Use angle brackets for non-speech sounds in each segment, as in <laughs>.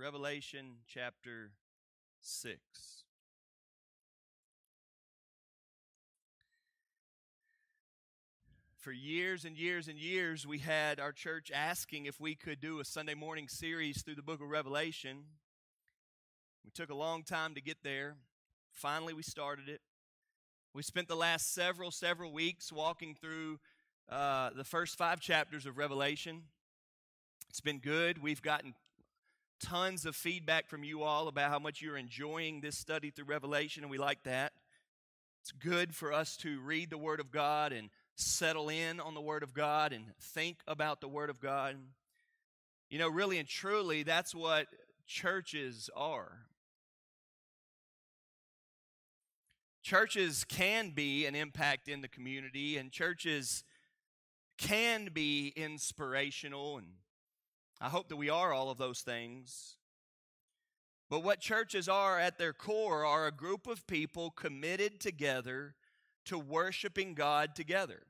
Revelation chapter 6. For years and years and years, we had our church asking if we could do a Sunday morning series through the book of Revelation. We took a long time to get there. Finally, we started it. We spent the last several, several weeks walking through uh, the first five chapters of Revelation. It's been good. We've gotten tons of feedback from you all about how much you're enjoying this study through Revelation, and we like that. It's good for us to read the Word of God and settle in on the Word of God and think about the Word of God. You know, really and truly, that's what churches are. Churches can be an impact in the community, and churches can be inspirational and I hope that we are all of those things. But what churches are at their core are a group of people committed together to worshiping God together.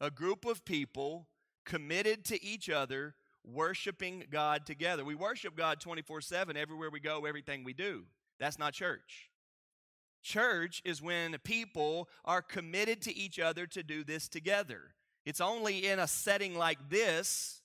A group of people committed to each other, worshiping God together. We worship God 24 7 everywhere we go, everything we do. That's not church. Church is when people are committed to each other to do this together. It's only in a setting like this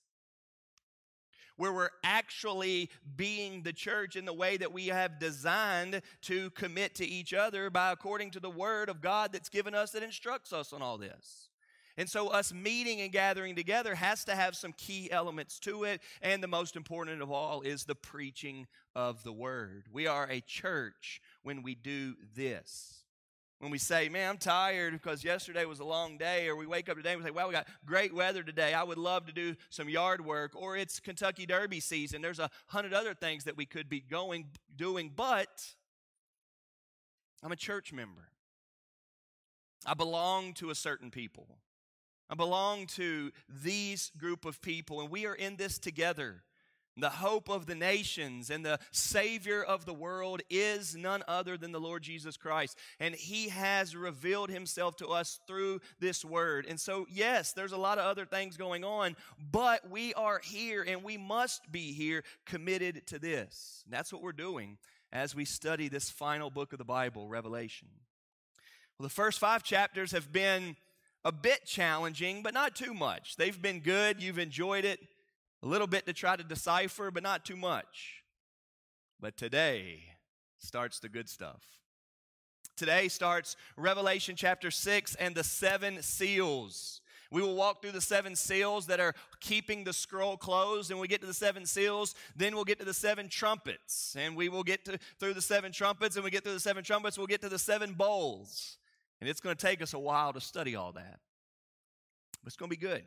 where we're actually being the church in the way that we have designed to commit to each other by according to the word of God that's given us that instructs us on all this. And so, us meeting and gathering together has to have some key elements to it. And the most important of all is the preaching of the word. We are a church when we do this. When we say, man, I'm tired because yesterday was a long day, or we wake up today and we say, well, we got great weather today. I would love to do some yard work, or it's Kentucky Derby season. There's a hundred other things that we could be going, doing, but I'm a church member. I belong to a certain people. I belong to these group of people, and we are in this together. The hope of the nations and the Savior of the world is none other than the Lord Jesus Christ. And He has revealed Himself to us through this word. And so, yes, there's a lot of other things going on, but we are here and we must be here committed to this. And that's what we're doing as we study this final book of the Bible, Revelation. Well, the first five chapters have been a bit challenging, but not too much. They've been good. You've enjoyed it a little bit to try to decipher, but not too much. But today starts the good stuff. Today starts Revelation chapter 6 and the seven seals. We will walk through the seven seals that are keeping the scroll closed, and we get to the seven seals. Then we'll get to the seven trumpets, and we will get to, through the seven trumpets, and we get through the seven trumpets. We'll get to the seven bowls, and it's going to take us a while to study all that, but it's going to be good.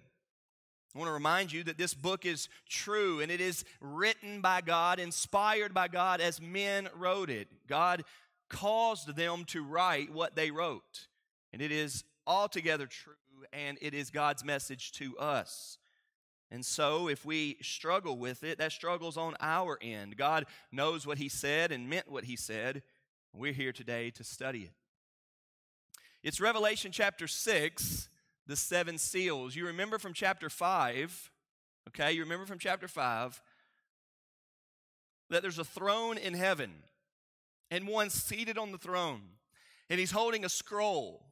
I want to remind you that this book is true and it is written by God, inspired by God as men wrote it. God caused them to write what they wrote. And it is altogether true and it is God's message to us. And so, if we struggle with it, that struggle's on our end. God knows what He said and meant what He said. We're here today to study it. It's Revelation chapter 6, the seven seals. You remember from chapter 5, okay? You remember from chapter 5 that there's a throne in heaven and one seated on the throne, and he's holding a scroll,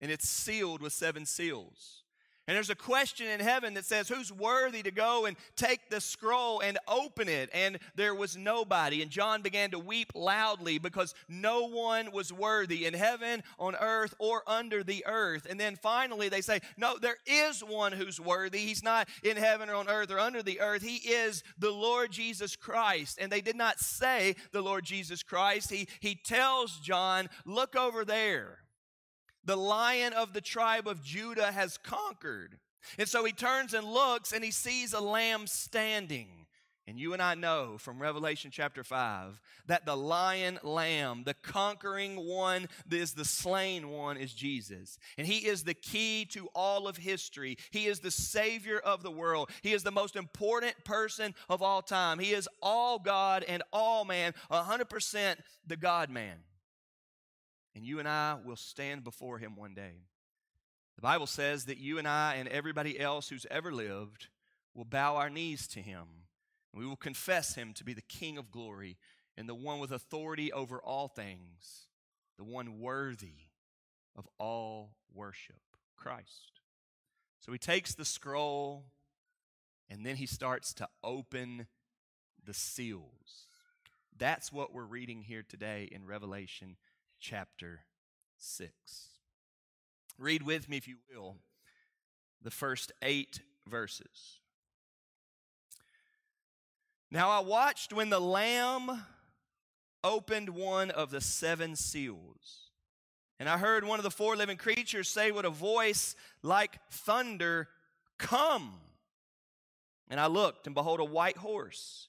and it's sealed with seven seals. And there's a question in heaven that says, Who's worthy to go and take the scroll and open it? And there was nobody. And John began to weep loudly because no one was worthy in heaven, on earth, or under the earth. And then finally they say, No, there is one who's worthy. He's not in heaven or on earth or under the earth. He is the Lord Jesus Christ. And they did not say the Lord Jesus Christ. He, he tells John, Look over there. The lion of the tribe of Judah has conquered. And so he turns and looks and he sees a lamb standing. And you and I know from Revelation chapter 5 that the lion lamb, the conquering one, is the slain one, is Jesus. And he is the key to all of history. He is the Savior of the world. He is the most important person of all time. He is all God and all man, 100% the God man and you and I will stand before him one day. The Bible says that you and I and everybody else who's ever lived will bow our knees to him And We will confess him to be the King of glory and the one with authority over all things, the one worthy of all worship, Christ. So he takes the scroll and then he starts to open the seals. That's what we're reading here today in Revelation chapter 6. Read with me, if you will, the first eight verses. Now I watched when the Lamb opened one of the seven seals. And I heard one of the four living creatures say with a voice like thunder, Come! And I looked, and behold, a white horse.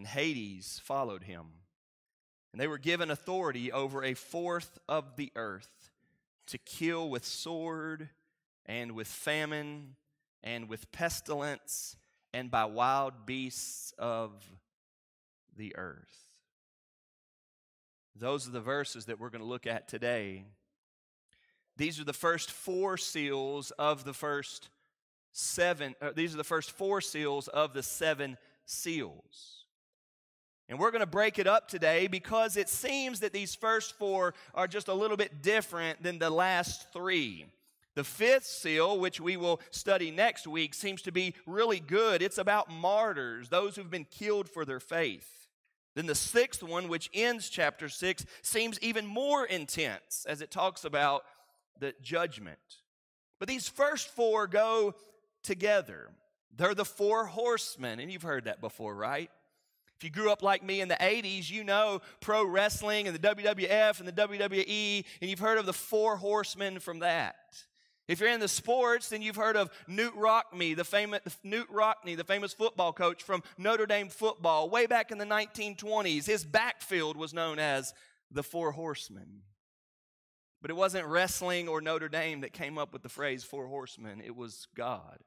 and Hades followed him. And they were given authority over a fourth of the earth to kill with sword, and with famine, and with pestilence and by wild beasts of the earth. Those are the verses that we're going to look at today. These are the first four seals of the first seven, uh, these are the first four seals of the seven seals. And we're going to break it up today because it seems that these first four are just a little bit different than the last three. The fifth seal, which we will study next week, seems to be really good. It's about martyrs, those who've been killed for their faith. Then the sixth one, which ends chapter six, seems even more intense as it talks about the judgment. But these first four go together. They're the four horsemen, and you've heard that before, right? If you grew up like me in the 80s, you know pro wrestling and the WWF and the WWE, and you've heard of the four horsemen from that. If you're in the sports, then you've heard of Knute Rockne, the famous Knute Rockne, the famous football coach from Notre Dame football, way back in the 1920s. His backfield was known as the Four Horsemen. But it wasn't wrestling or Notre Dame that came up with the phrase Four Horsemen, it was God.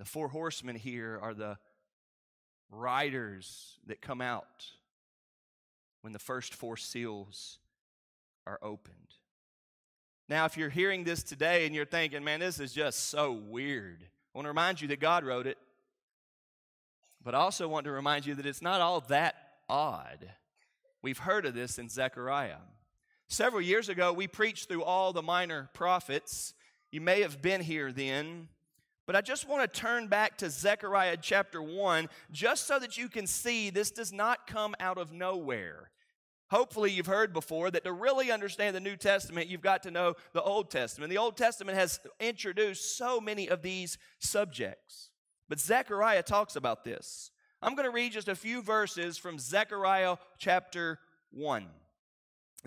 The Four Horsemen here are the riders that come out when the first four seals are opened. Now, if you're hearing this today and you're thinking, man, this is just so weird, I want to remind you that God wrote it. But I also want to remind you that it's not all that odd. We've heard of this in Zechariah. Several years ago, we preached through all the minor prophets. You may have been here then. But I just want to turn back to Zechariah chapter 1 just so that you can see this does not come out of nowhere. Hopefully, you've heard before that to really understand the New Testament, you've got to know the Old Testament. The Old Testament has introduced so many of these subjects. But Zechariah talks about this. I'm going to read just a few verses from Zechariah chapter 1.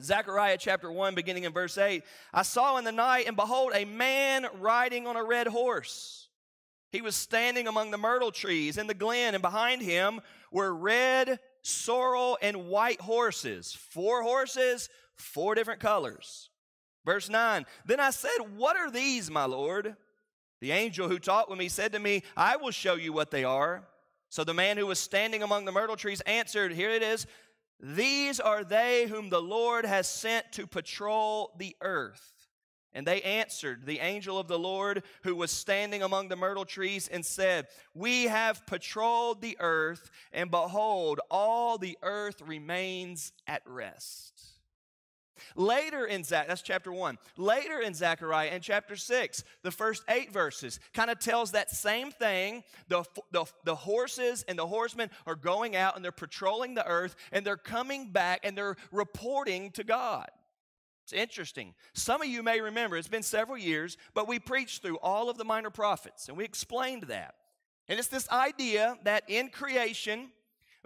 Zechariah chapter 1, beginning in verse 8 I saw in the night, and behold, a man riding on a red horse. He was standing among the myrtle trees in the glen, and behind him were red sorrel, and white horses. Four horses, four different colors. Verse 9 Then I said, What are these, my Lord? The angel who talked with me said to me, I will show you what they are. So the man who was standing among the myrtle trees answered, Here it is. These are they whom the Lord has sent to patrol the earth. And they answered the angel of the Lord who was standing among the myrtle trees and said, We have patrolled the earth, and behold, all the earth remains at rest. Later in Zach, that's chapter one. Later in Zechariah in chapter six, the first eight verses kind of tells that same thing. The, the, the horses and the horsemen are going out and they're patrolling the earth and they're coming back and they're reporting to God. It's interesting. Some of you may remember, it's been several years, but we preached through all of the minor prophets and we explained that. And it's this idea that in creation,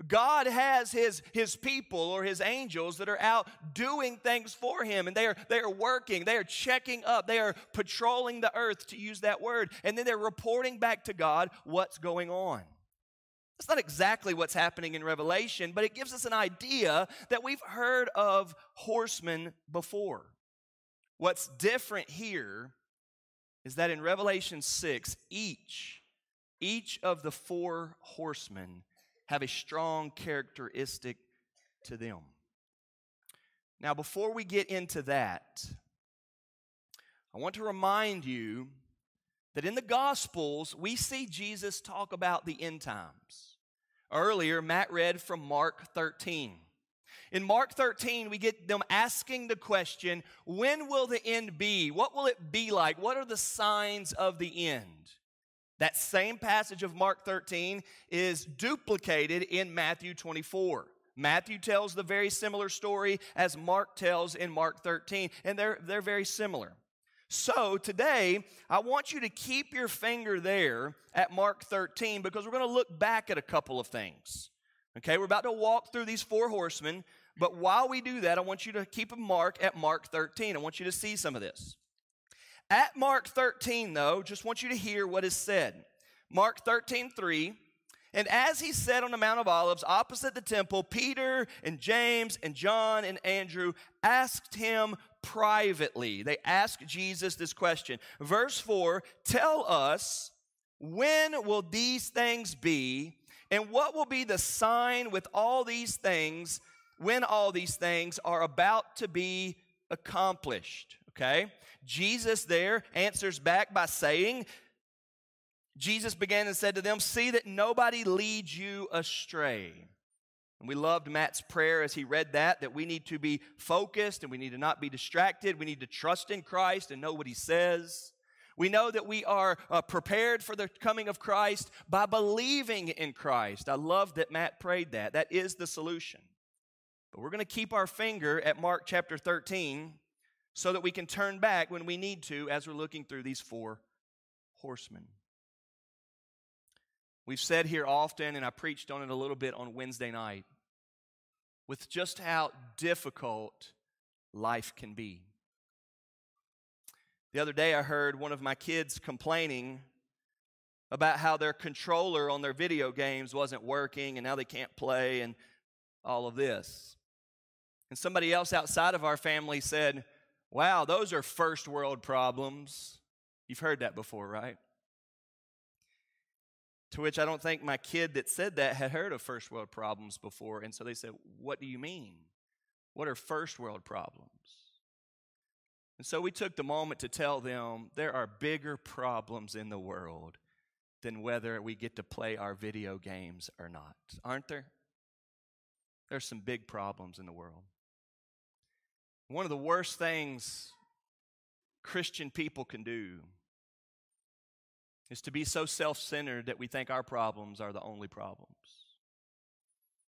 God has his, his people or his angels that are out doing things for him, and they are, they are working, they are checking up, they are patrolling the earth, to use that word, and then they're reporting back to God what's going on. That's not exactly what's happening in Revelation, but it gives us an idea that we've heard of horsemen before. What's different here is that in Revelation 6, each, each of the four horsemen have a strong characteristic to them. Now, before we get into that, I want to remind you that in the Gospels, we see Jesus talk about the end times. Earlier, Matt read from Mark 13. In Mark 13, we get them asking the question when will the end be? What will it be like? What are the signs of the end? That same passage of Mark 13 is duplicated in Matthew 24. Matthew tells the very similar story as Mark tells in Mark 13, and they're, they're very similar. So today, I want you to keep your finger there at Mark 13 because we're going to look back at a couple of things. Okay, we're about to walk through these four horsemen, but while we do that, I want you to keep a mark at Mark 13. I want you to see some of this. At Mark 13, though, just want you to hear what is said. Mark 13, 3. And as he sat on the Mount of Olives opposite the temple, Peter and James and John and Andrew asked him privately. They ask Jesus this question. Verse 4 Tell us, when will these things be? And what will be the sign with all these things when all these things are about to be accomplished? Okay? Jesus there answers back by saying, Jesus began and said to them, See that nobody leads you astray. And we loved Matt's prayer as he read that, that we need to be focused and we need to not be distracted. We need to trust in Christ and know what he says. We know that we are uh, prepared for the coming of Christ by believing in Christ. I love that Matt prayed that. That is the solution. But we're going to keep our finger at Mark chapter 13 so that we can turn back when we need to as we're looking through these four horsemen. We've said here often, and I preached on it a little bit on Wednesday night, with just how difficult life can be. The other day, I heard one of my kids complaining about how their controller on their video games wasn't working and now they can't play and all of this. And somebody else outside of our family said, Wow, those are first world problems. You've heard that before, right? To which I don't think my kid that said that had heard of first world problems before. And so they said, What do you mean? What are first world problems? And so we took the moment to tell them there are bigger problems in the world than whether we get to play our video games or not, aren't there? There's some big problems in the world. One of the worst things Christian people can do is to be so self centered that we think our problems are the only problems.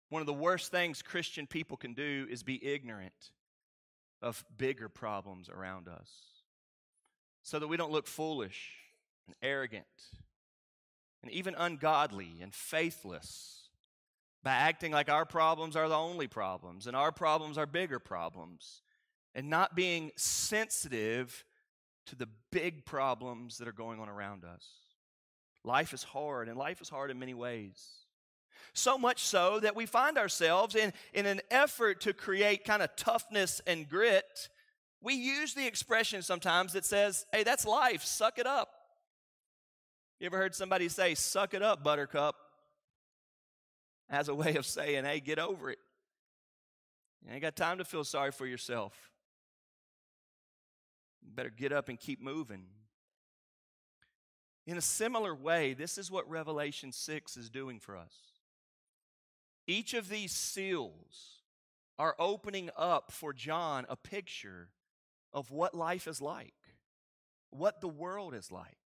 One of the worst things Christian people can do is be ignorant of bigger problems around us so that we don't look foolish and arrogant and even ungodly and faithless by acting like our problems are the only problems and our problems are bigger problems and not being sensitive to the big problems that are going on around us. Life is hard, and life is hard in many ways. So much so that we find ourselves in, in an effort to create kind of toughness and grit. We use the expression sometimes that says, hey, that's life, suck it up. You ever heard somebody say, suck it up, buttercup? As a way of saying, hey, get over it. You ain't got time to feel sorry for yourself. You better get up and keep moving. In a similar way, this is what Revelation 6 is doing for us. Each of these seals are opening up for John a picture of what life is like, what the world is like.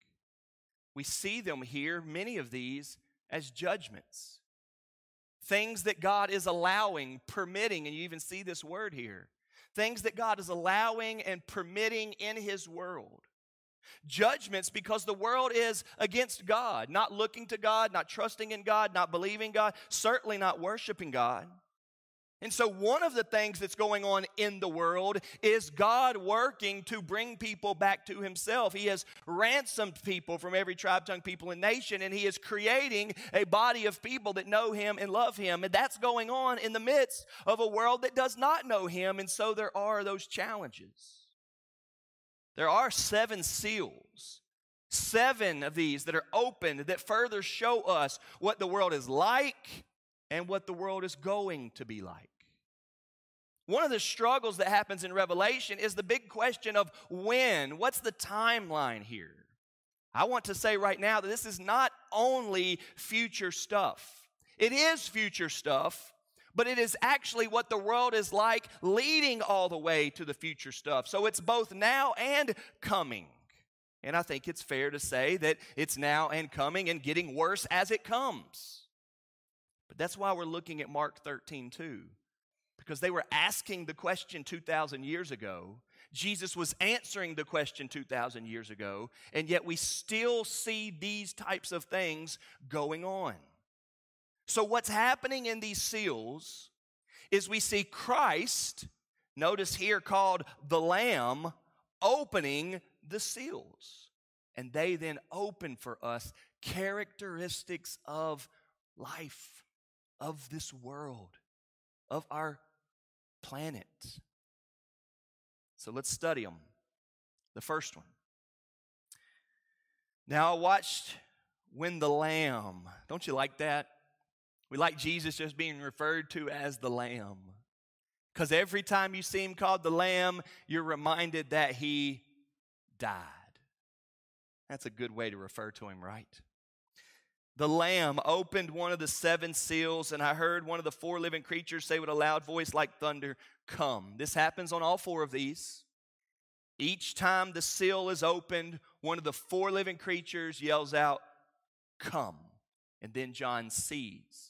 We see them here, many of these, as judgments. Things that God is allowing, permitting, and you even see this word here. Things that God is allowing and permitting in His world. Judgments because the world is against God, not looking to God, not trusting in God, not believing God, certainly not worshiping God. And so, one of the things that's going on in the world is God working to bring people back to Himself. He has ransomed people from every tribe, tongue, people, and nation, and He is creating a body of people that know Him and love Him. And that's going on in the midst of a world that does not know Him. And so, there are those challenges. There are seven seals, seven of these that are opened that further show us what the world is like and what the world is going to be like. One of the struggles that happens in Revelation is the big question of when. What's the timeline here? I want to say right now that this is not only future stuff. It is future stuff, but it is actually what the world is like leading all the way to the future stuff. So it's both now and coming. And I think it's fair to say that it's now and coming and getting worse as it comes. But that's why we're looking at Mark 13 too because they were asking the question 2,000 years ago. Jesus was answering the question 2,000 years ago, and yet we still see these types of things going on. So, what's happening in these seals is we see Christ, notice here called the Lamb, opening the seals. And they then open for us characteristics of life, of this world, of our planet. So let's study them. The first one. Now I watched when the Lamb, don't you like that? We like Jesus just being referred to as the Lamb. Because every time you see him called the Lamb, you're reminded that he died. That's a good way to refer to him, right? the Lamb opened one of the seven seals, and I heard one of the four living creatures say with a loud voice like thunder, Come. This happens on all four of these. Each time the seal is opened, one of the four living creatures yells out, Come. And then John sees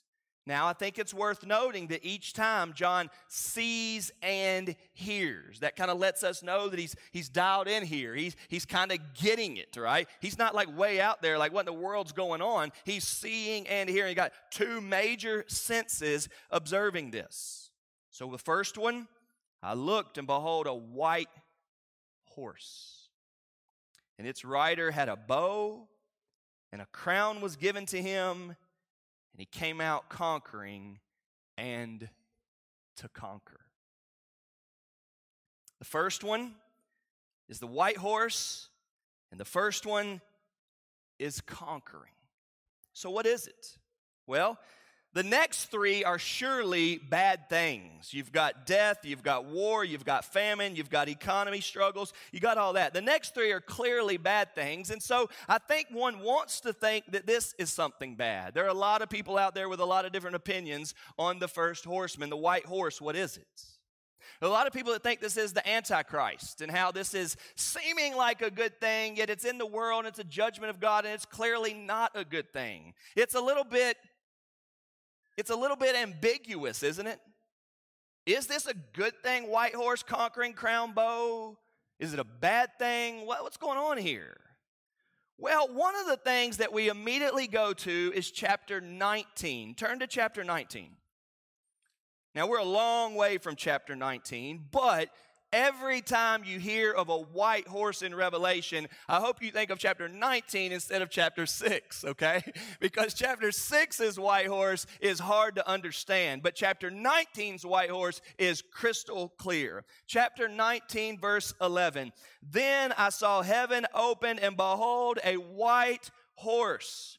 now, I think it's worth noting that each time John sees and hears, that kind of lets us know that he's, he's dialed in here. He's, he's kind of getting it, right? He's not like way out there, like what in the world's going on. He's seeing and hearing. He got two major senses observing this. So, the first one, I looked and behold, a white horse. And its rider had a bow, and a crown was given to him he came out conquering and to conquer. The first one is the white horse, and the first one is conquering. So, what is it? Well, the next three are surely bad things. You've got death, you've got war, you've got famine, you've got economy struggles, you got all that. The next three are clearly bad things. And so I think one wants to think that this is something bad. There are a lot of people out there with a lot of different opinions on the first horseman, the white horse. What is it? A lot of people that think this is the Antichrist and how this is seeming like a good thing, yet it's in the world it's a judgment of God and it's clearly not a good thing. It's a little bit it's a little bit ambiguous, isn't it? Is this a good thing, white horse conquering crown bow? Is it a bad thing? What, what's going on here? Well, one of the things that we immediately go to is chapter 19. Turn to chapter 19. Now, we're a long way from chapter 19, but Every time you hear of a white horse in Revelation, I hope you think of chapter 19 instead of chapter 6, okay? <laughs> Because chapter 6's white horse is hard to understand, but chapter 19's white horse is crystal clear. Chapter 19, verse 11. Then I saw heaven open, and behold, a white horse.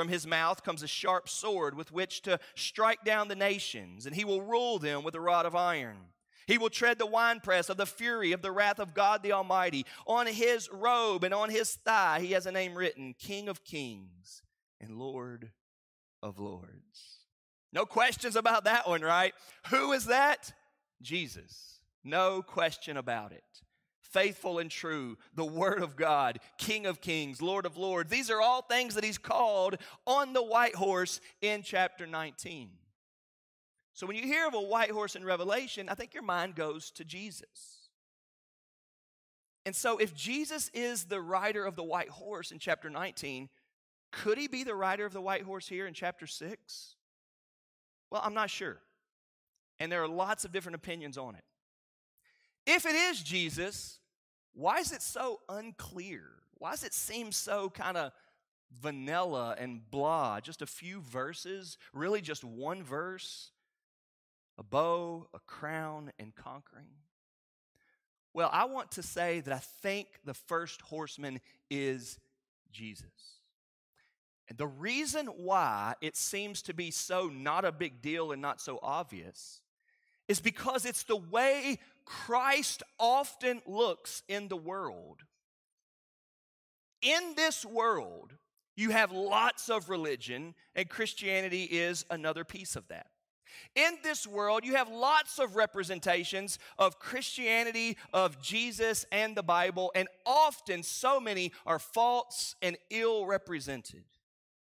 From his mouth comes a sharp sword with which to strike down the nations, and he will rule them with a rod of iron. He will tread the winepress of the fury of the wrath of God the Almighty. On his robe and on his thigh, he has a name written King of Kings and Lord of Lords. No questions about that one, right? Who is that? Jesus. No question about it faithful and true, the Word of God, King of kings, Lord of lords. These are all things that he's called on the white horse in chapter 19. So when you hear of a white horse in Revelation, I think your mind goes to Jesus. And so if Jesus is the rider of the white horse in chapter 19, could he be the rider of the white horse here in chapter 6? Well, I'm not sure. And there are lots of different opinions on it. If it is Jesus, why is it so unclear? Why does it seem so kind of vanilla and blah? Just a few verses, really just one verse, a bow, a crown, and conquering. Well, I want to say that I think the first horseman is Jesus. And the reason why it seems to be so not a big deal and not so obvious is because it's the way Christ often looks in the world. In this world, you have lots of religion, and Christianity is another piece of that. In this world, you have lots of representations of Christianity, of Jesus, and the Bible, and often so many are false and ill represented.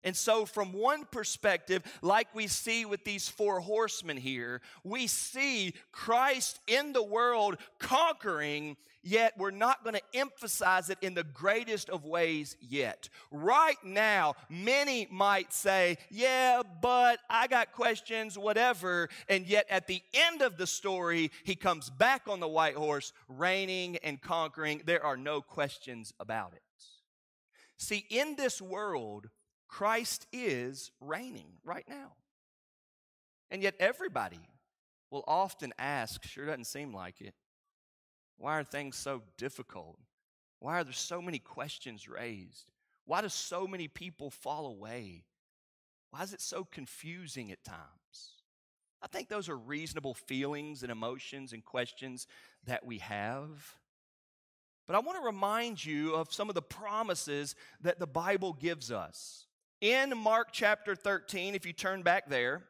And so, from one perspective, like we see with these four horsemen here, we see Christ in the world conquering, yet we're not going to emphasize it in the greatest of ways yet. Right now, many might say, Yeah, but I got questions, whatever. And yet, at the end of the story, he comes back on the white horse, reigning and conquering. There are no questions about it. See, in this world, Christ is reigning right now. And yet, everybody will often ask, sure doesn't seem like it, why are things so difficult? Why are there so many questions raised? Why do so many people fall away? Why is it so confusing at times? I think those are reasonable feelings and emotions and questions that we have. But I want to remind you of some of the promises that the Bible gives us in Mark chapter 13, if you turn back there,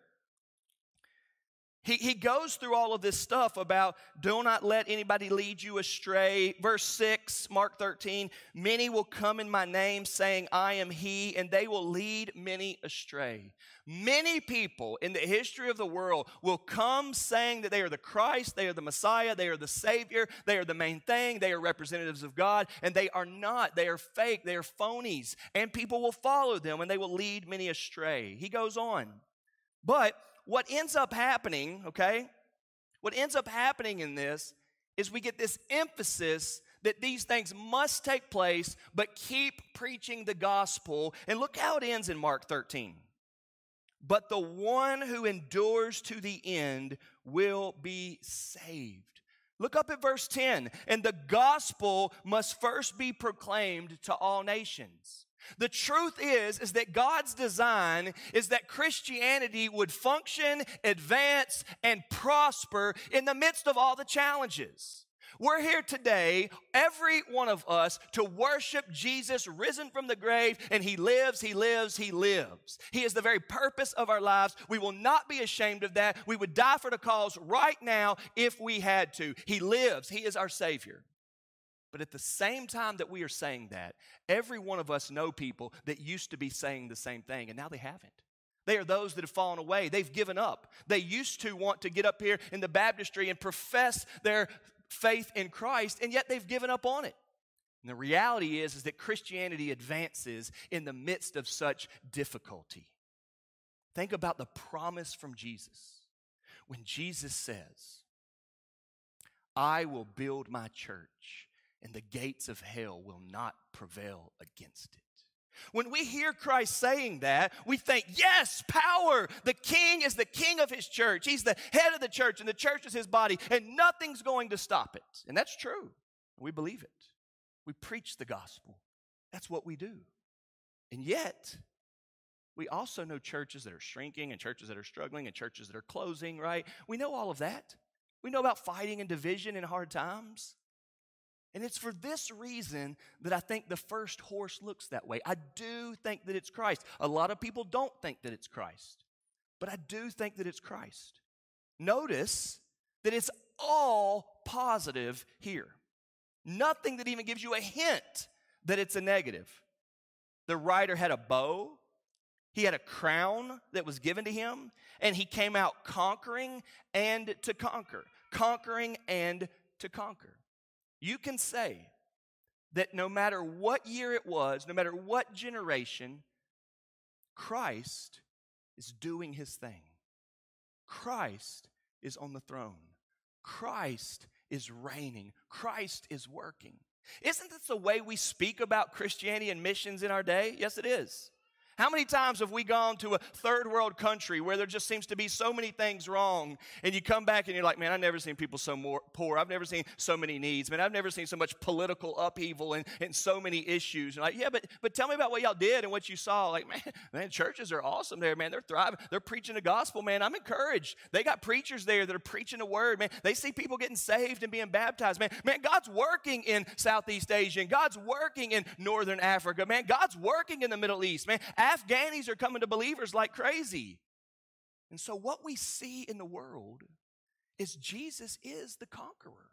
he, he goes through all of this stuff about do not let anybody lead you astray. Verse 6, Mark 13, many will come in my name saying, I am he, and they will lead many astray. Many people in the history of the world will come saying that they are the Christ, they are the Messiah, they are the Savior, they are the main thing, they are representatives of God, and they are not. They are fake, they are phonies, and people will follow them and they will lead many astray. He goes on. But what ends up happening, okay, what ends up happening in this is we get this emphasis that these things must take place, but keep preaching the gospel. And look how it ends in Mark 13. But the one who endures to the end will be saved. Look up at verse 10. And the gospel must first be proclaimed to all nations. The truth is is that God's design is that Christianity would function, advance and prosper in the midst of all the challenges. We're here today, every one of us, to worship Jesus risen from the grave, and He lives, He lives, He lives. He is the very purpose of our lives. We will not be ashamed of that. We would die for the cause right now if we had to. He lives, He is our Savior. But at the same time that we are saying that, every one of us know people that used to be saying the same thing, and now they haven't. They are those that have fallen away. They've given up. They used to want to get up here in the baptistry and profess their faith in Christ, and yet they've given up on it. And the reality is, is that Christianity advances in the midst of such difficulty. Think about the promise from Jesus when Jesus says, I will build my church, and the gates of hell will not prevail against it. When we hear Christ saying that, we think, yes, power. The king is the king of his church. He's the head of the church, and the church is his body, and nothing's going to stop it. And that's true. We believe it. We preach the gospel. That's what we do. And yet, we also know churches that are shrinking and churches that are struggling and churches that are closing, right? We know all of that. We know about fighting and division in hard times. And it's for this reason that I think the first horse looks that way. I do think that it's Christ. A lot of people don't think that it's Christ, but I do think that it's Christ. Notice that it's all positive here. Nothing that even gives you a hint that it's a negative. The rider had a bow, he had a crown that was given to him, and he came out conquering and to conquer. Conquering and to conquer. You can say that no matter what year it was, no matter what generation, Christ is doing his thing. Christ is on the throne. Christ is reigning. Christ is working. Isn't this the way we speak about Christianity and missions in our day? Yes, it is. How many times have we gone to a third world country where there just seems to be so many things wrong, and you come back and you're like, man, I've never seen people so more poor. I've never seen so many needs. Man, I've never seen so much political upheaval and, and so many issues. And like, yeah, but but tell me about what y'all did and what you saw. Like, <laughs> man, man, churches are awesome there, man. They're thriving. They're preaching the gospel, man. I'm encouraged. They got preachers there that are preaching the word, man. They see people getting saved and being baptized, man. Man, God's working in Southeast Asia, and God's working in Northern Africa, man. God's working in the Middle East, man. Afghanis are coming to believers like crazy. And so, what we see in the world is Jesus is the conqueror.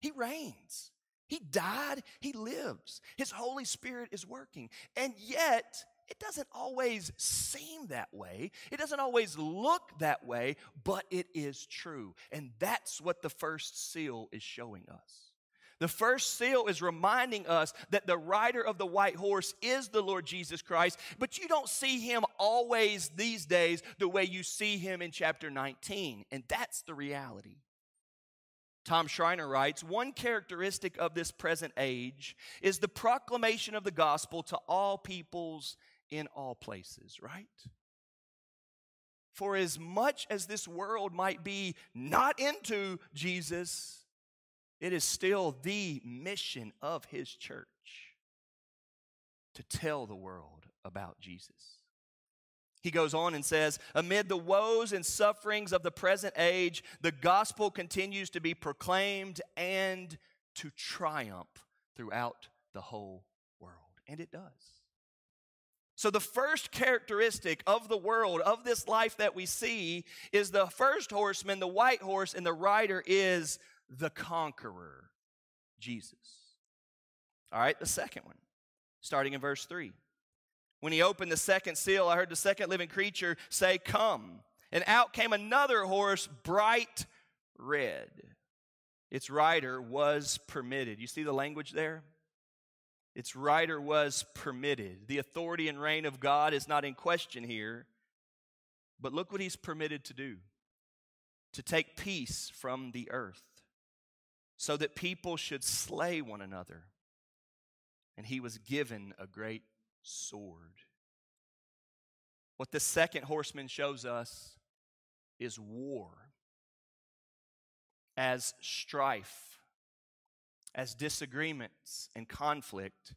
He reigns. He died, He lives. His Holy Spirit is working. And yet, it doesn't always seem that way. It doesn't always look that way, but it is true. And that's what the first seal is showing us. The first seal is reminding us that the rider of the white horse is the Lord Jesus Christ, but you don't see him always these days the way you see him in chapter 19. And that's the reality. Tom Schreiner writes One characteristic of this present age is the proclamation of the gospel to all peoples in all places, right? For as much as this world might be not into Jesus, it is still the mission of his church to tell the world about Jesus. He goes on and says, Amid the woes and sufferings of the present age, the gospel continues to be proclaimed and to triumph throughout the whole world. And it does. So, the first characteristic of the world, of this life that we see, is the first horseman, the white horse, and the rider is the conqueror, Jesus. All right, the second one, starting in verse 3. When he opened the second seal, I heard the second living creature say, Come. And out came another horse, bright red. Its rider was permitted. You see the language there? Its rider was permitted. The authority and reign of God is not in question here. But look what he's permitted to do to take peace from the earth so that people should slay one another. And he was given a great sword. What the second horseman shows us is war as strife, as disagreements and conflict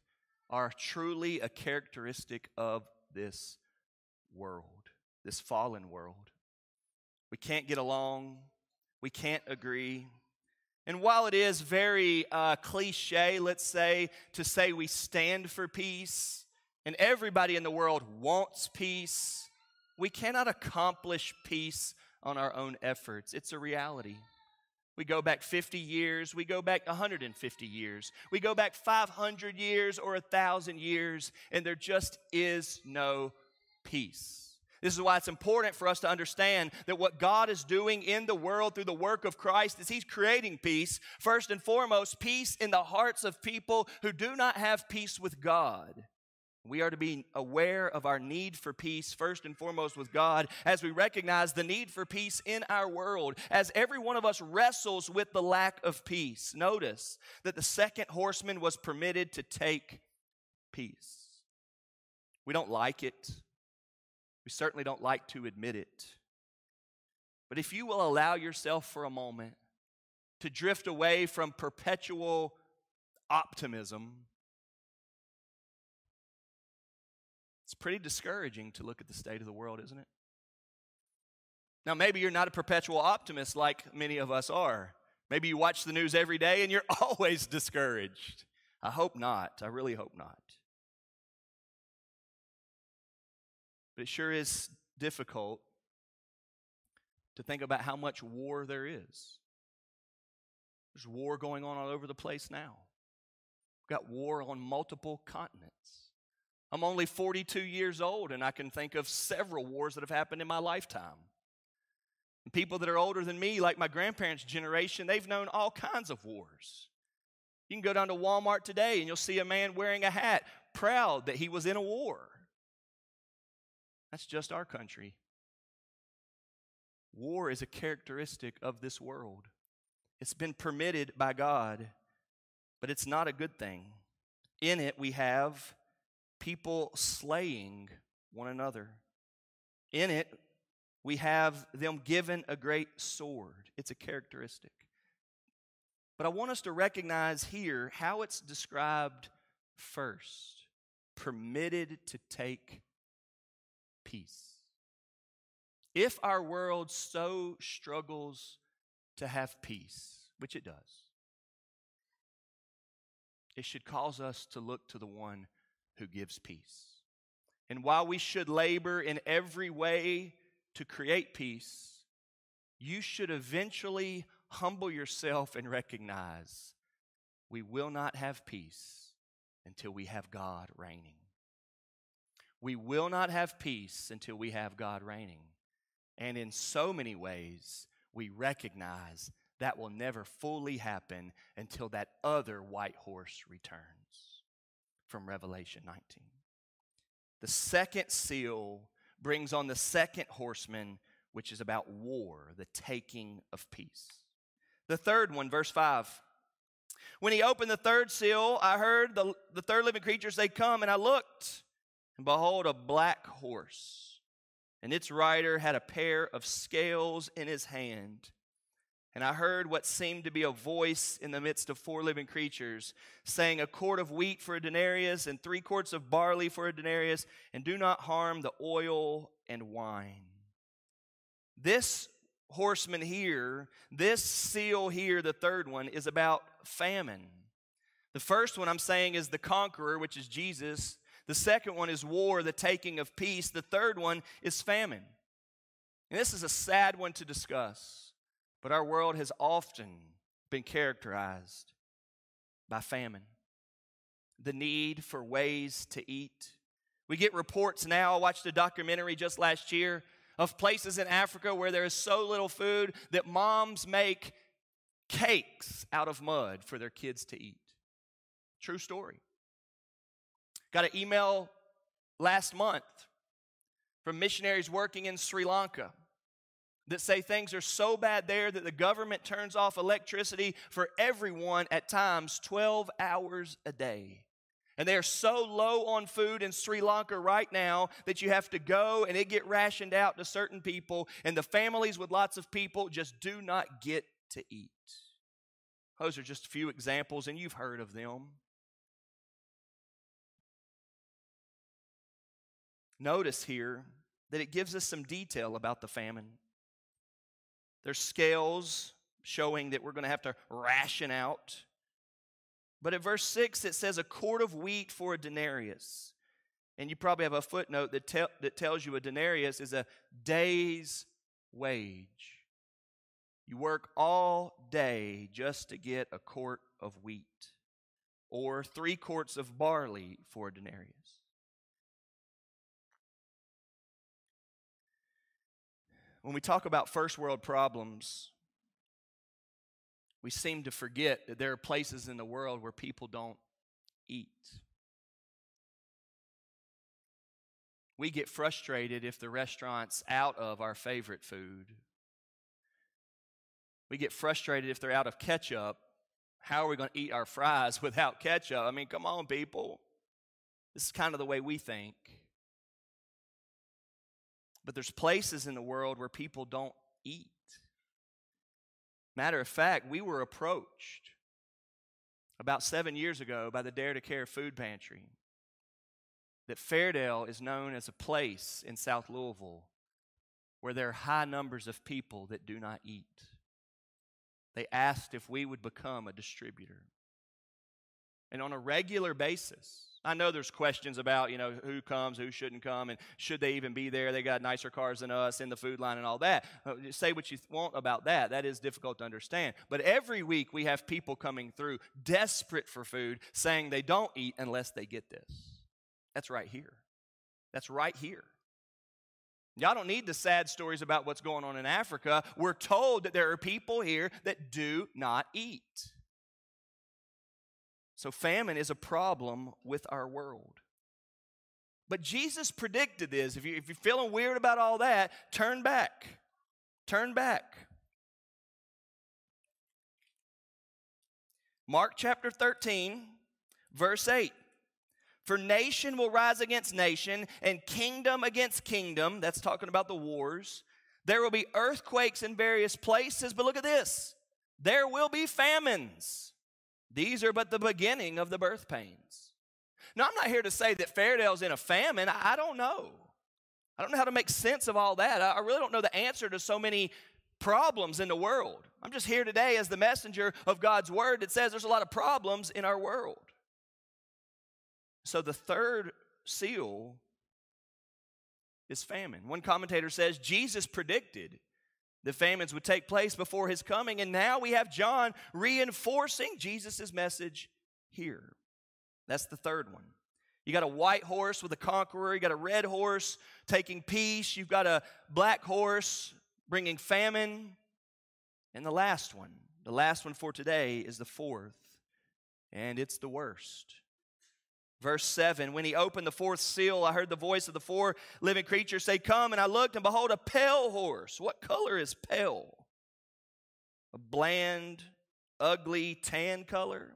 are truly a characteristic of this world, this fallen world. We can't get along, we can't agree, and while it is very uh, cliche, let's say, to say we stand for peace, and everybody in the world wants peace, we cannot accomplish peace on our own efforts. It's a reality. We go back 50 years, we go back 150 years, we go back 500 years or 1,000 years, and there just is no peace. This is why it's important for us to understand that what God is doing in the world through the work of Christ is He's creating peace. First and foremost, peace in the hearts of people who do not have peace with God. We are to be aware of our need for peace, first and foremost with God, as we recognize the need for peace in our world, as every one of us wrestles with the lack of peace. Notice that the second horseman was permitted to take peace. We don't like it, we certainly don't like to admit it. But if you will allow yourself for a moment to drift away from perpetual optimism, it's pretty discouraging to look at the state of the world, isn't it? Now, maybe you're not a perpetual optimist like many of us are. Maybe you watch the news every day and you're <laughs> always discouraged. I hope not. I really hope not. But it sure is difficult to think about how much war there is. There's war going on all over the place now. We've got war on multiple continents. I'm only 42 years old, and I can think of several wars that have happened in my lifetime. And people that are older than me, like my grandparents' generation, they've known all kinds of wars. You can go down to Walmart today and you'll see a man wearing a hat, proud that he was in a war. That's just our country. War is a characteristic of this world. It's been permitted by God, but it's not a good thing. In it, we have people slaying one another. In it, we have them given a great sword. It's a characteristic. But I want us to recognize here how it's described first permitted to take peace. If our world so struggles to have peace, which it does, it should cause us to look to the one who gives peace. And while we should labor in every way to create peace, you should eventually humble yourself and recognize we will not have peace until we have God reigning. We will not have peace until we have God reigning. And in so many ways, we recognize that will never fully happen until that other white horse returns from Revelation 19. The second seal brings on the second horseman, which is about war, the taking of peace. The third one, verse 5. When he opened the third seal, I heard the, the third living creature say, Come, and I looked, and behold, a black horse and its rider had a pair of scales in his hand. And I heard what seemed to be a voice in the midst of four living creatures, saying, A quart of wheat for a denarius, and three quarts of barley for a denarius, and do not harm the oil and wine. This horseman here, this seal here, the third one, is about famine. The first one I'm saying is the conqueror, which is Jesus. The second one is war, the taking of peace. The third one is famine. And this is a sad one to discuss, but our world has often been characterized by famine. The need for ways to eat. We get reports now. I watched a documentary just last year of places in Africa where there is so little food that moms make cakes out of mud for their kids to eat. True story. Got an email last month from missionaries working in Sri Lanka that say things are so bad there that the government turns off electricity for everyone at times 12 hours a day. And they are so low on food in Sri Lanka right now that you have to go and it get rationed out to certain people, and the families with lots of people just do not get to eat. Those are just a few examples, and you've heard of them. Notice here that it gives us some detail about the famine. There's scales showing that we're going to have to ration out. But at verse 6, it says a quart of wheat for a denarius. And you probably have a footnote that, te- that tells you a denarius is a day's wage. You work all day just to get a quart of wheat, or three quarts of barley for a denarius. When we talk about first world problems, we seem to forget that there are places in the world where people don't eat. We get frustrated if the restaurant's out of our favorite food. We get frustrated if they're out of ketchup. How are we going to eat our fries <laughs> without ketchup? I mean, come on, people. This is kind of the way we think. But there's places in the world where people don't eat. Matter of fact, we were approached about seven years ago by the Dare to Care Food Pantry that Fairdale is known as a place in South Louisville where there are high numbers of people that do not eat. They asked if we would become a distributor. And on a regular basis, I know there's questions about, you know, who comes, who shouldn't come, and should they even be there? They got nicer cars than us in the food line and all that. Uh, say what you want about that. That is difficult to understand. But every week we have people coming through desperate for food saying they don't eat unless they get this. That's right here. That's right here. Y'all don't need the sad stories about what's going on in Africa. We're told that there are people here that do not eat. So, famine is a problem with our world. But Jesus predicted this. If, you, if you're feeling weird about all that, turn back. Turn back. Mark chapter 13, verse 8. For nation will rise against nation, and kingdom against kingdom. That's talking about the wars. There will be earthquakes in various places, but look at this there will be famines. These are but the beginning of the birth pains. Now, I'm not here to say that Fairdale's in a famine. I don't know. I don't know how to make sense of all that. I really don't know the answer to so many problems in the world. I'm just here today as the messenger of God's word that says there's a lot of problems in our world. So the third seal is famine. One commentator says Jesus predicted the famines would take place before his coming, and now we have John reinforcing Jesus' message here. That's the third one. You got a white horse with a conqueror, you got a red horse taking peace, you've got a black horse bringing famine, and the last one, the last one for today is the fourth, and it's the worst. Verse 7 When he opened the fourth seal, I heard the voice of the four living creatures say, Come. And I looked, and behold, a pale horse. What color is pale? A bland, ugly tan color.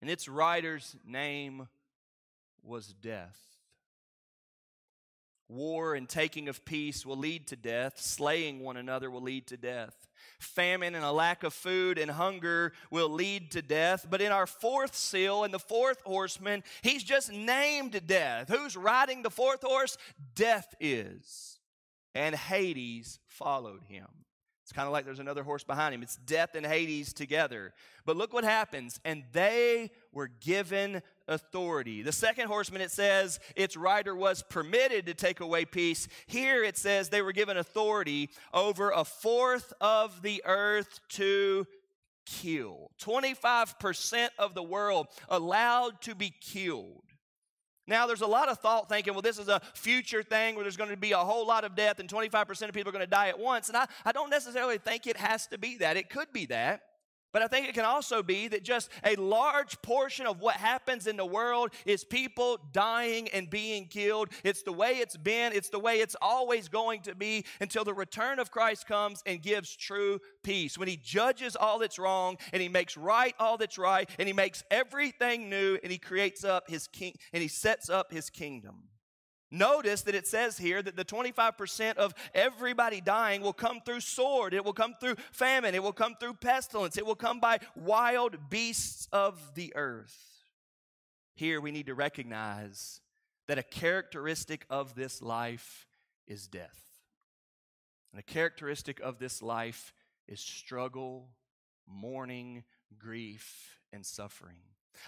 And its rider's name was Death. War and taking of peace will lead to death, slaying one another will lead to death. Famine and a lack of food and hunger will lead to death. But in our fourth seal and the fourth horseman, he's just named death. Who's riding the fourth horse? Death is. And Hades followed him. It's kind of like there's another horse behind him. It's death and Hades together. But look what happens. And they were given authority. The second horseman, it says its rider was permitted to take away peace. Here it says they were given authority over a fourth of the earth to kill. 25% of the world allowed to be killed. Now, there's a lot of thought thinking, well, this is a future thing where there's going to be a whole lot of death and 25% of people are going to die at once. And I, I don't necessarily think it has to be that. It could be that. But I think it can also be that just a large portion of what happens in the world is people dying and being killed. It's the way it's been, it's the way it's always going to be until the return of Christ comes and gives true peace. When he judges all that's wrong and he makes right all that's right and he makes everything new and he creates up his king and he sets up his kingdom. Notice that it says here that the 25% of everybody dying will come through sword, it will come through famine, it will come through pestilence, it will come by wild beasts of the earth. Here we need to recognize that a characteristic of this life is death. And a characteristic of this life is struggle, mourning, grief, and suffering.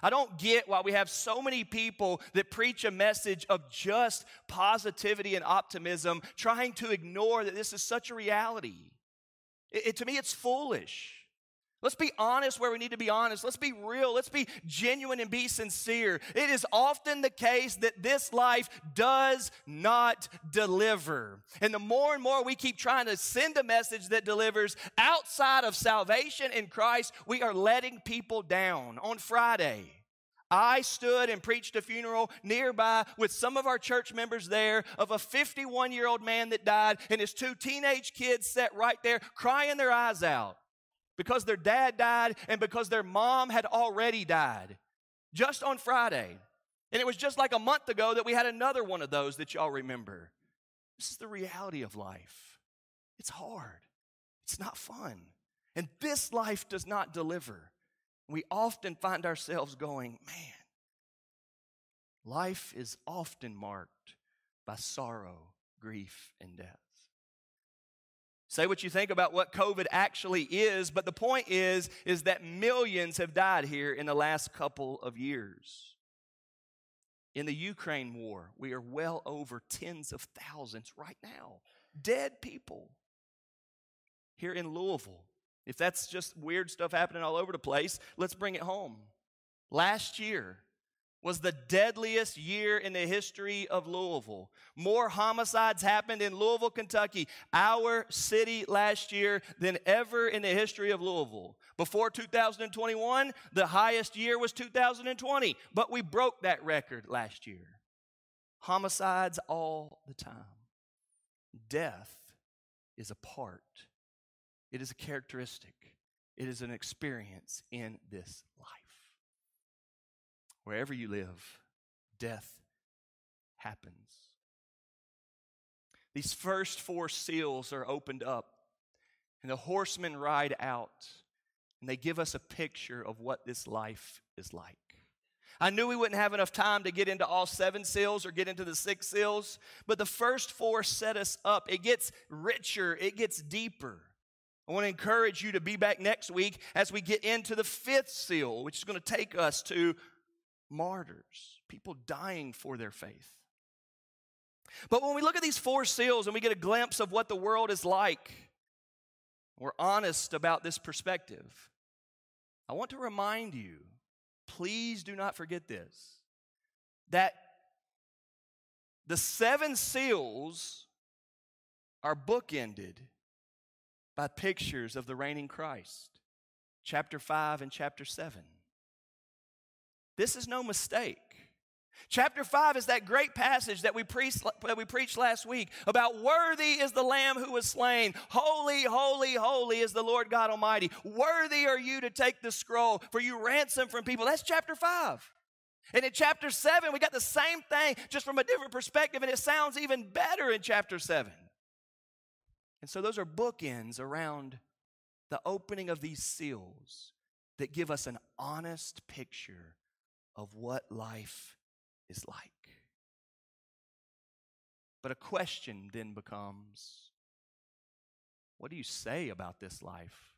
I don't get why we have so many people that preach a message of just positivity and optimism, trying to ignore that this is such a reality. It, it, to me, it's foolish. Let's be honest where we need to be honest. Let's be real. Let's be genuine and be sincere. It is often the case that this life does not deliver. And the more and more we keep trying to send a message that delivers outside of salvation in Christ, we are letting people down. On Friday, I stood and preached a funeral nearby with some of our church members there of a 51 year old man that died, and his two teenage kids sat right there crying their eyes out because their dad died and because their mom had already died just on Friday. And it was just like a month ago that we had another one of those that y'all remember. This is the reality of life. It's hard, it's not fun. And this life does not deliver. We often find ourselves going, man, life is often marked by sorrow, grief, and death. Say what you think about what COVID actually is, but the point is is that millions have died here in the last couple of years. In the Ukraine war, we are well over tens of thousands right now. Dead people. Here in Louisville, if that's just weird stuff happening all over the place, let's bring it home. Last year, was the deadliest year in the history of Louisville. More homicides happened in Louisville, Kentucky, our city last year, than ever in the history of Louisville. Before 2021, the highest year was 2020, but we broke that record last year. Homicides all the time. Death is a part, it is a characteristic, it is an experience in this life. Wherever you live, death happens. These first four seals are opened up, and the horsemen ride out, and they give us a picture of what this life is like. I knew we wouldn't have enough time to get into all seven seals or get into the six seals, but the first four set us up. It gets richer, it gets deeper. I want to encourage you to be back next week as we get into the fifth seal, which is going to take us to martyrs, people dying for their faith. But when we look at these four seals and we get a glimpse of what the world is like, we're honest about this perspective. I want to remind you, please do not forget this, that the seven seals are bookended by pictures of the reigning Christ, chapter 5 and chapter 7. This is no mistake. Chapter 5 is that great passage that we, preached, that we preached last week about worthy is the Lamb who was slain. Holy, holy, holy is the Lord God Almighty. Worthy are you to take the scroll, for you ransom from people. That's chapter 5. And in chapter 7, we got the same thing just from a different perspective, and it sounds even better in chapter 7. And so those are bookends around the opening of these seals that give us an honest picture of what life is like. But a question then becomes what do you say about this life?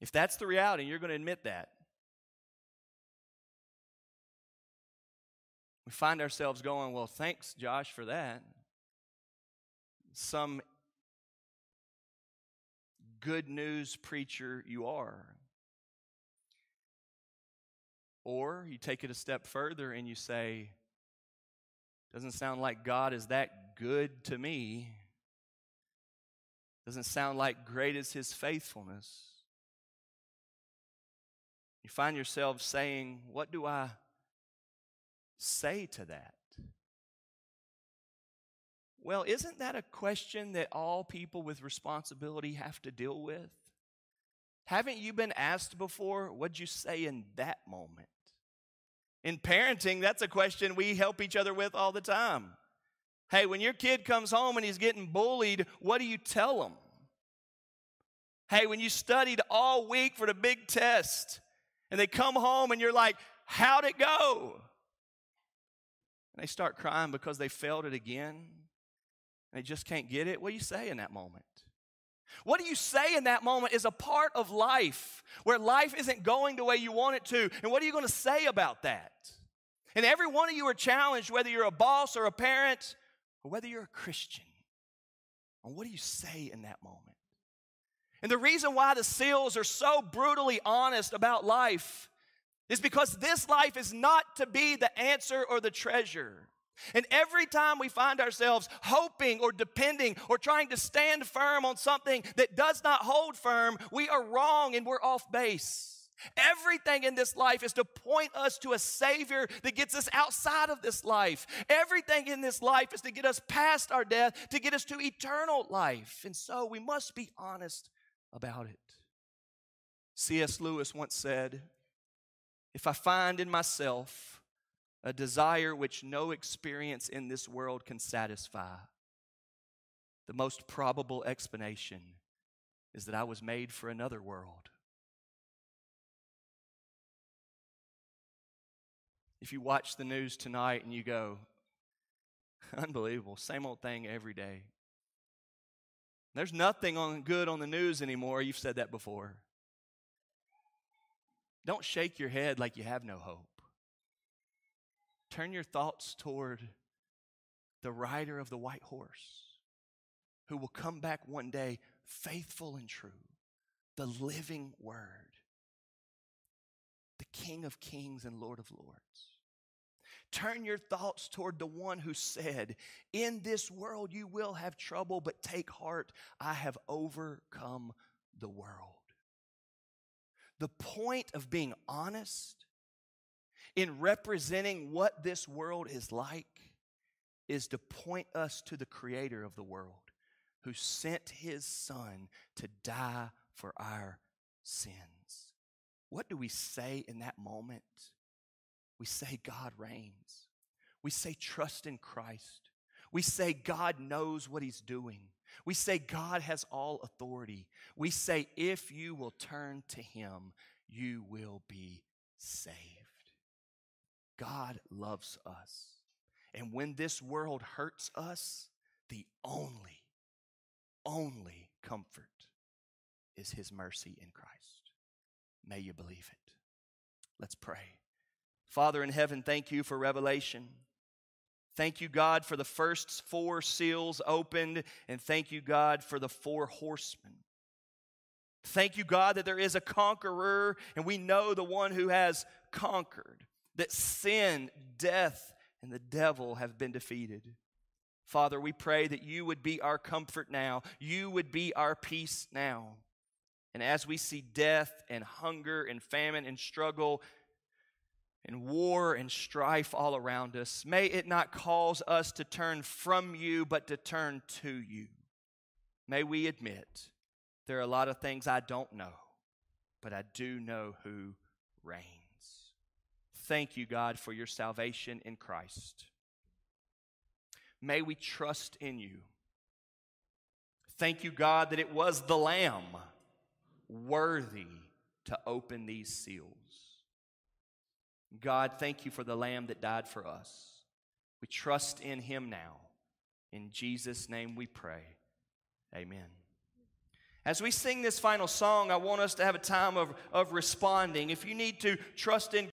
If that's the reality, you're going to admit that. We find ourselves going, Well, thanks, Josh, for that. Some good news preacher you are. Or you take it a step further and you say, doesn't sound like God is that good to me. Doesn't sound like great is his faithfulness. You find yourself saying, What do I say to that? Well, isn't that a question that all people with responsibility have to deal with? Haven't you been asked before, what'd you say in that moment? In parenting, that's a question we help each other with all the time. Hey, when your kid comes home and he's getting bullied, what do you tell him? Hey, when you studied all week for the big test and they come home and you're like, how'd it go? And they start crying because they failed it again. They just can't get it. What do you say in that moment? What do you say in that moment is a part of life where life isn't going the way you want it to. And what are you going to say about that? And every one of you are challenged, whether you're a boss or a parent or whether you're a Christian. And what do you say in that moment? And the reason why the seals are so brutally honest about life is because this life is not to be the answer or the treasure. And every time we find ourselves hoping or depending or trying to stand firm on something that does not hold firm, we are wrong and we're off base. Everything in this life is to point us to a Savior that gets us outside of this life. Everything in this life is to get us past our death, to get us to eternal life. And so we must be honest about it. C.S. Lewis once said, If I find in myself a desire which no experience in this world can satisfy, the most probable explanation is that I was made for another world. If you watch the news tonight and you go, <laughs> unbelievable, same old thing every day. There's nothing on good on the news anymore. You've said that before. Don't shake your head like you have no hope. Turn your thoughts toward the rider of the white horse who will come back one day faithful and true, the living word, the King of kings and Lord of lords. Turn your thoughts toward the one who said, In this world you will have trouble, but take heart, I have overcome the world. The point of being honest in representing what this world is like is to point us to the creator of the world who sent his son to die for our sins. What do we say in that moment? We say God reigns. We say trust in Christ. We say God knows what he's doing. We say God has all authority. We say if you will turn to him, you will be saved. God loves us. And when this world hurts us, the only, only comfort is his mercy in Christ. May you believe it. Let's pray. Father in heaven, thank you for revelation. Thank you, God, for the first four seals opened, and thank you, God, for the four horsemen. Thank you, God, that there is a conqueror, and we know the one who has conquered, that sin, death, and the devil have been defeated. Father, we pray that you would be our comfort now, you would be our peace now. And as we see death and hunger and famine and struggle and war and strife all around us, may it not cause us to turn from you, but to turn to you. May we admit there are a lot of things I don't know, but I do know who reigns. Thank you, God, for your salvation in Christ. May we trust in you. Thank you, God, that it was the Lamb worthy to open these seals. God, thank you for the Lamb that died for us. We trust in him now. In Jesus' name we pray. Amen. As we sing this final song, I want us to have a time of, of responding. If you need to trust in